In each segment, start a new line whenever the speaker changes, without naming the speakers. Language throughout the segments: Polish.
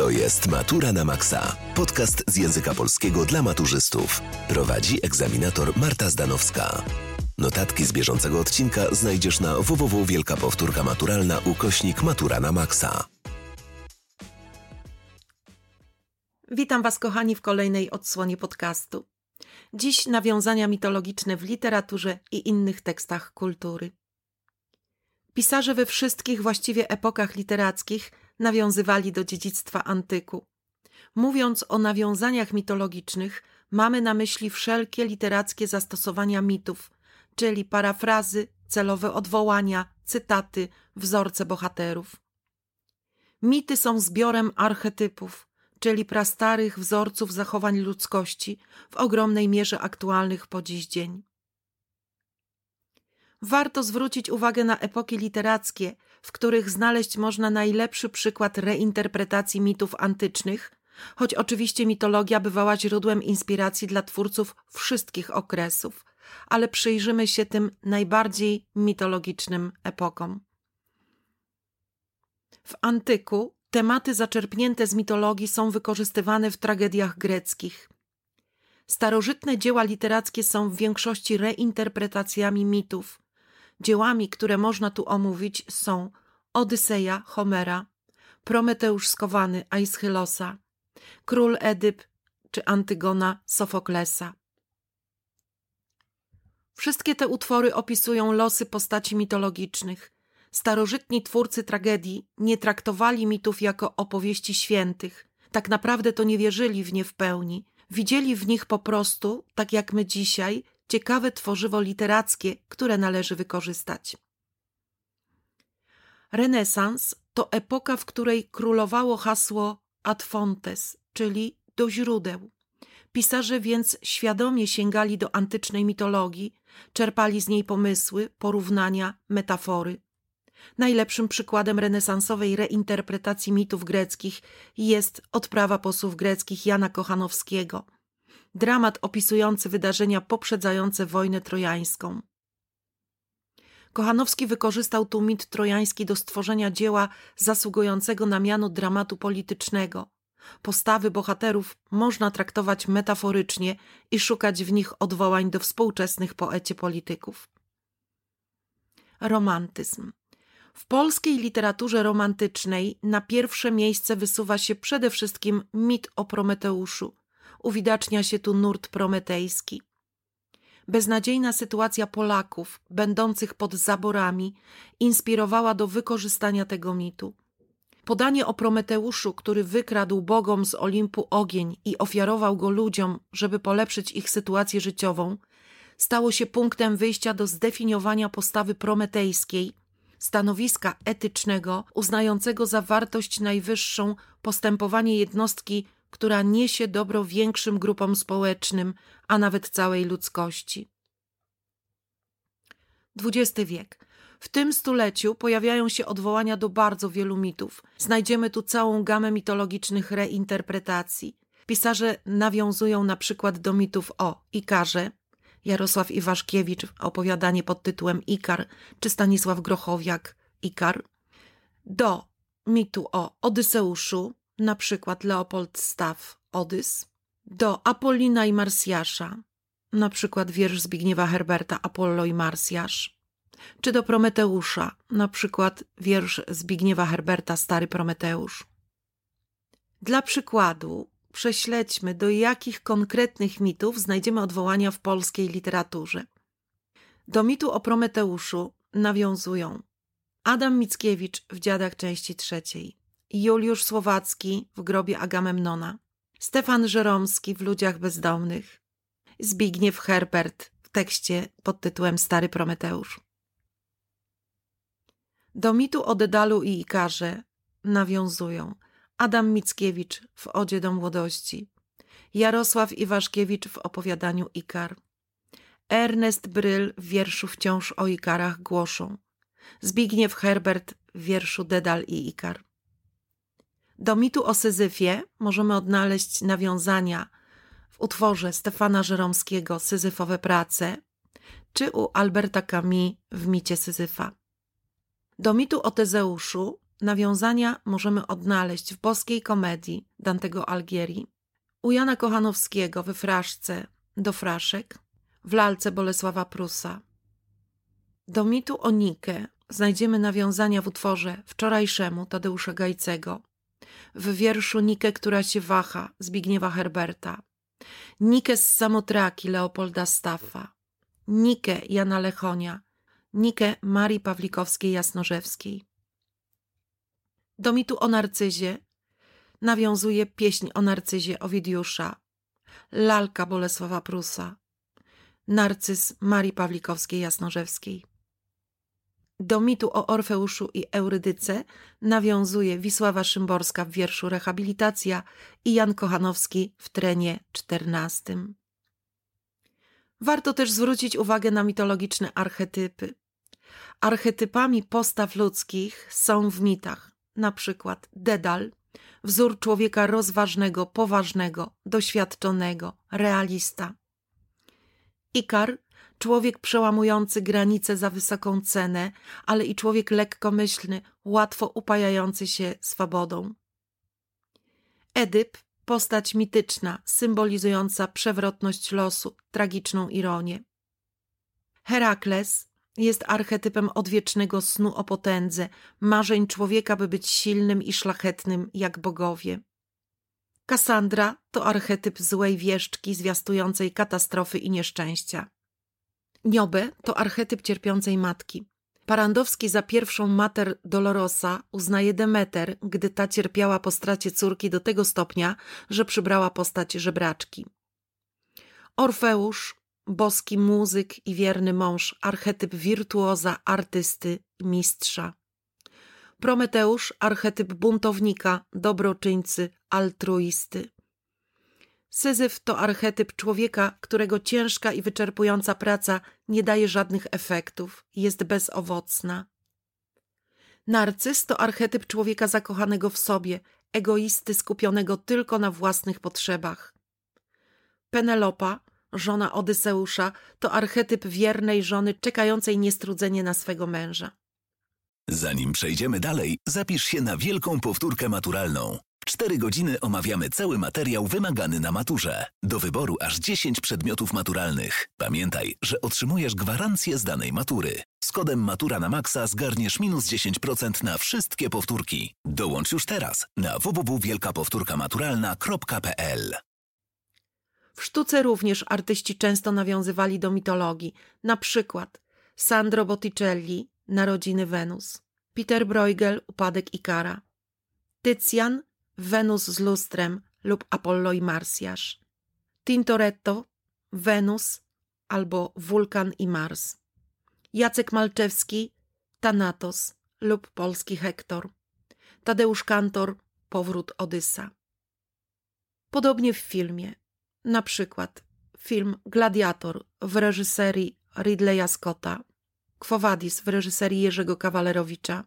To jest Matura na Maxa. Podcast z języka polskiego dla maturzystów. Prowadzi egzaminator Marta Zdanowska. Notatki z bieżącego odcinka znajdziesz na www Wielka Powtórka Maturalna ukośnik Matura na Maxa.
Witam Was, kochani, w kolejnej odsłonie podcastu. Dziś nawiązania mitologiczne w literaturze i innych tekstach kultury. Pisarze we wszystkich właściwie epokach literackich nawiązywali do dziedzictwa antyku. Mówiąc o nawiązaniach mitologicznych, mamy na myśli wszelkie literackie zastosowania mitów, czyli parafrazy, celowe odwołania, cytaty, wzorce bohaterów. Mity są zbiorem archetypów, czyli prastarych wzorców zachowań ludzkości, w ogromnej mierze aktualnych po dziś dzień. Warto zwrócić uwagę na epoki literackie, w których znaleźć można najlepszy przykład reinterpretacji mitów antycznych, choć oczywiście mitologia bywała źródłem inspiracji dla twórców wszystkich okresów, ale przyjrzymy się tym najbardziej mitologicznym epokom. W antyku tematy zaczerpnięte z mitologii są wykorzystywane w tragediach greckich. Starożytne dzieła literackie są w większości reinterpretacjami mitów, Dziełami, które można tu omówić są Odyseja Homera, Prometeusz skowany Aeschylosa, Król Edyp czy Antygona Sofoklesa. Wszystkie te utwory opisują losy postaci mitologicznych. Starożytni twórcy tragedii nie traktowali mitów jako opowieści świętych. Tak naprawdę to nie wierzyli w nie w pełni. Widzieli w nich po prostu, tak jak my dzisiaj, ciekawe tworzywo literackie, które należy wykorzystać. Renesans to epoka, w której królowało hasło ad fontes, czyli do źródeł. Pisarze więc świadomie sięgali do antycznej mitologii, czerpali z niej pomysły, porównania, metafory. Najlepszym przykładem renesansowej reinterpretacji mitów greckich jest odprawa posłów greckich Jana Kochanowskiego – dramat opisujący wydarzenia poprzedzające wojnę trojańską. Kochanowski wykorzystał tu mit trojański do stworzenia dzieła zasługującego na miano dramatu politycznego. Postawy bohaterów można traktować metaforycznie i szukać w nich odwołań do współczesnych poecie polityków. Romantyzm. W polskiej literaturze romantycznej na pierwsze miejsce wysuwa się przede wszystkim mit o Prometeuszu, uwidacznia się tu nurt prometejski. Beznadziejna sytuacja Polaków, będących pod zaborami, inspirowała do wykorzystania tego mitu. Podanie o Prometeuszu, który wykradł bogom z Olimpu ogień i ofiarował go ludziom, żeby polepszyć ich sytuację życiową, stało się punktem wyjścia do zdefiniowania postawy prometejskiej, stanowiska etycznego uznającego za wartość najwyższą postępowanie jednostki która niesie dobro większym grupom społecznym, a nawet całej ludzkości. XX wiek. W tym stuleciu pojawiają się odwołania do bardzo wielu mitów. Znajdziemy tu całą gamę mitologicznych reinterpretacji. Pisarze nawiązują na przykład do mitów o Ikarze, Jarosław Iwaszkiewicz, opowiadanie pod tytułem Ikar, czy Stanisław Grochowiak, Ikar, do mitu o Odyseuszu, na przykład Leopold Staff, Odys, do Apolina i Marsjasza, na przykład wiersz Zbigniewa Herberta Apollo i Marsjasz, czy do Prometeusza, na przykład wiersz Zbigniewa Herberta Stary Prometeusz. Dla przykładu prześledźmy, do jakich konkretnych mitów znajdziemy odwołania w polskiej literaturze. Do mitu o Prometeuszu nawiązują Adam Mickiewicz w Dziadach części trzeciej, Juliusz Słowacki w grobie Agamemnona, Stefan Żeromski w Ludziach Bezdomnych, Zbigniew Herbert w tekście pod tytułem Stary Prometeusz. Do mitu o Dedalu i Ikarze nawiązują Adam Mickiewicz w Odzie do Młodości, Jarosław Iwaszkiewicz w opowiadaniu Ikar, Ernest Bryl w wierszu Wciąż o Ikarach głoszą, Zbigniew Herbert w wierszu Dedal i Ikar. Do mitu o Syzyfie możemy odnaleźć nawiązania w utworze Stefana Żeromskiego Syzyfowe prace czy u Alberta Camus w micie Syzyfa. Do mitu o Tezeuszu nawiązania możemy odnaleźć w boskiej komedii Dantego Algieri, u Jana Kochanowskiego we fraszce do fraszek, w lalce Bolesława Prusa. Do mitu o Nikę znajdziemy nawiązania w utworze wczorajszemu Tadeusza Gajcego, w wierszu Nikę, która się waha Zbigniewa Herberta, Nikę z Samotraki Leopolda Staffa, Nikę Jana Lechonia, Nikę Marii Pawlikowskiej-Jasnorzewskiej. Do mitu o Narcyzie nawiązuje pieśń o Narcyzie Owidiusza, lalka Bolesława Prusa, Narcyz Marii Pawlikowskiej-Jasnorzewskiej. Do mitu o Orfeuszu i Eurydyce nawiązuje Wisława Szymborska w wierszu Rehabilitacja i Jan Kochanowski w trenie czternastym. Warto też zwrócić uwagę na mitologiczne archetypy. Archetypami postaw ludzkich są w mitach na przykład Dedal, wzór człowieka rozważnego, poważnego, doświadczonego, realista. Ikar, człowiek przełamujący granice za wysoką cenę, ale i człowiek lekkomyślny, łatwo upajający się swobodą. Edyp, postać mityczna, symbolizująca przewrotność losu, tragiczną ironię. Herakles jest archetypem odwiecznego snu o potędze, marzeń człowieka, by być silnym i szlachetnym jak bogowie. Kassandra to archetyp złej wieszczki zwiastującej katastrofy i nieszczęścia. Niobe to archetyp cierpiącej matki. Parandowski za pierwszą mater Dolorosa uznaje Demeter, gdy ta cierpiała po stracie córki do tego stopnia, że przybrała postać żebraczki. Orfeusz, boski muzyk i wierny mąż, archetyp wirtuoza, artysty, mistrza. Prometeusz, archetyp buntownika, dobroczyńcy, altruisty. Syzyf to archetyp człowieka, którego ciężka i wyczerpująca praca nie daje żadnych efektów, jest bezowocna. Narcyz to archetyp człowieka zakochanego w sobie, egoisty skupionego tylko na własnych potrzebach. Penelopa, żona Odyseusza, to archetyp wiernej żony czekającej niestrudzenie na swego męża.
Zanim przejdziemy dalej, zapisz się na wielką powtórkę maturalną. Cztery godziny omawiamy cały materiał wymagany na maturze. Do wyboru aż 10 przedmiotów maturalnych. Pamiętaj, że otrzymujesz gwarancję z danej matury. Z kodem Matura na Maxa zgarniesz minus 10% na wszystkie powtórki. Dołącz już teraz na www.wielkapowtórkamaturalna.pl
W sztuce również artyści często nawiązywali do mitologii, na przykład Sandro Botticelli, Narodziny Wenus, Peter Bruegel, Upadek Ikara, Tycjan, Wenus z lustrem lub Apollo i Marsjasz, Tintoretto, Wenus albo Wulkan i Mars, Jacek Malczewski, Thanatos lub Polski Hektor, Tadeusz Kantor, Powrót Odysa. Podobnie w filmie, na przykład film Gladiator w reżyserii Ridleya Scotta, Quo Vadis w reżyserii Jerzego Kawalerowicza,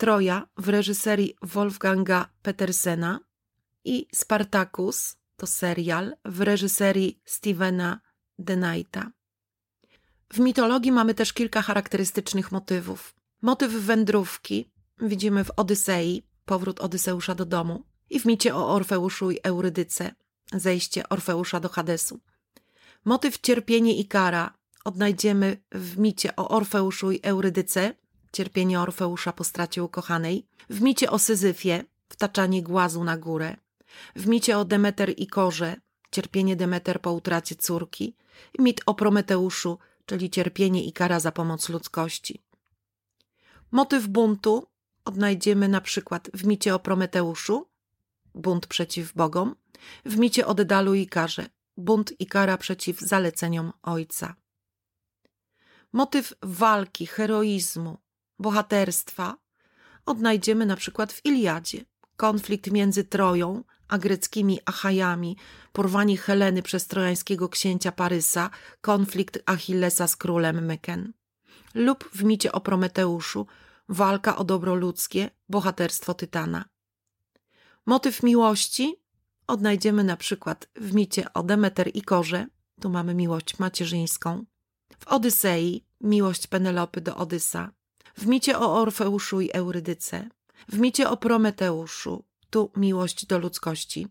Troja w reżyserii Wolfganga Petersena i Spartacus to serial w reżyserii Stevena Knighta. W mitologii mamy też kilka charakterystycznych motywów. Motyw wędrówki widzimy w Odysei, powrót Odyseusza do domu, i w micie o Orfeuszu i Eurydyce, zejście Orfeusza do Hadesu. Motyw cierpienie i kara odnajdziemy w micie o Orfeuszu i Eurydyce, cierpienie Orfeusza po stracie ukochanej, w micie o Syzyfie, wtaczanie głazu na górę, w micie o Demeter i Korze, cierpienie Demeter po utracie córki, i mit o Prometeuszu, czyli cierpienie i kara za pomoc ludzkości. Motyw buntu odnajdziemy na przykład w micie o Prometeuszu, bunt przeciw bogom, w micie o Dedalu i Karze, bunt i kara przeciw zaleceniom ojca. Motyw walki, heroizmu, bohaterstwa odnajdziemy na przykład w Iliadzie. Konflikt między Troją a greckimi Achajami, porwanie Heleny przez trojańskiego księcia Parysa, konflikt Achillesa z królem Myken. Lub w micie o Prometeuszu, walka o dobro ludzkie, bohaterstwo Tytana. Motyw miłości odnajdziemy na przykład w micie o Demeter i Korze, tu mamy miłość macierzyńską, w Odysei miłość Penelopy do Odysa, w micie o Orfeuszu i Eurydyce, W micie o Prometeuszu, tu miłość do ludzkości.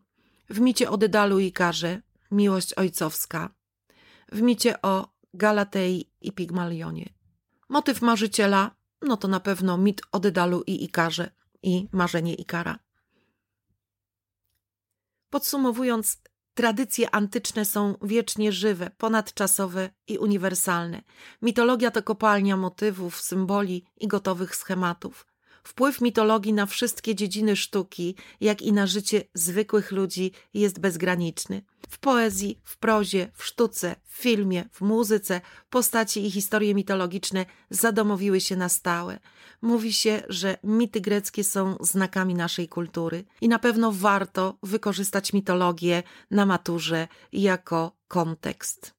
W micie o Dedalu i Karze, miłość ojcowska. W micie o Galatei i Pigmalionie. Motyw marzyciela, no to na pewno mit o Dedalu i Ikarze i marzenie Ikara. Podsumowując, tradycje antyczne są wiecznie żywe, ponadczasowe i uniwersalne. Mitologia to kopalnia motywów, symboli i gotowych schematów. Wpływ mitologii na wszystkie dziedziny sztuki, jak i na życie zwykłych ludzi jest bezgraniczny. W poezji, w prozie, w sztuce, w filmie, w muzyce postaci i historie mitologiczne zadomowiły się na stałe. Mówi się, że mity greckie są znakami naszej kultury i na pewno warto wykorzystać mitologię na maturze jako kontekst.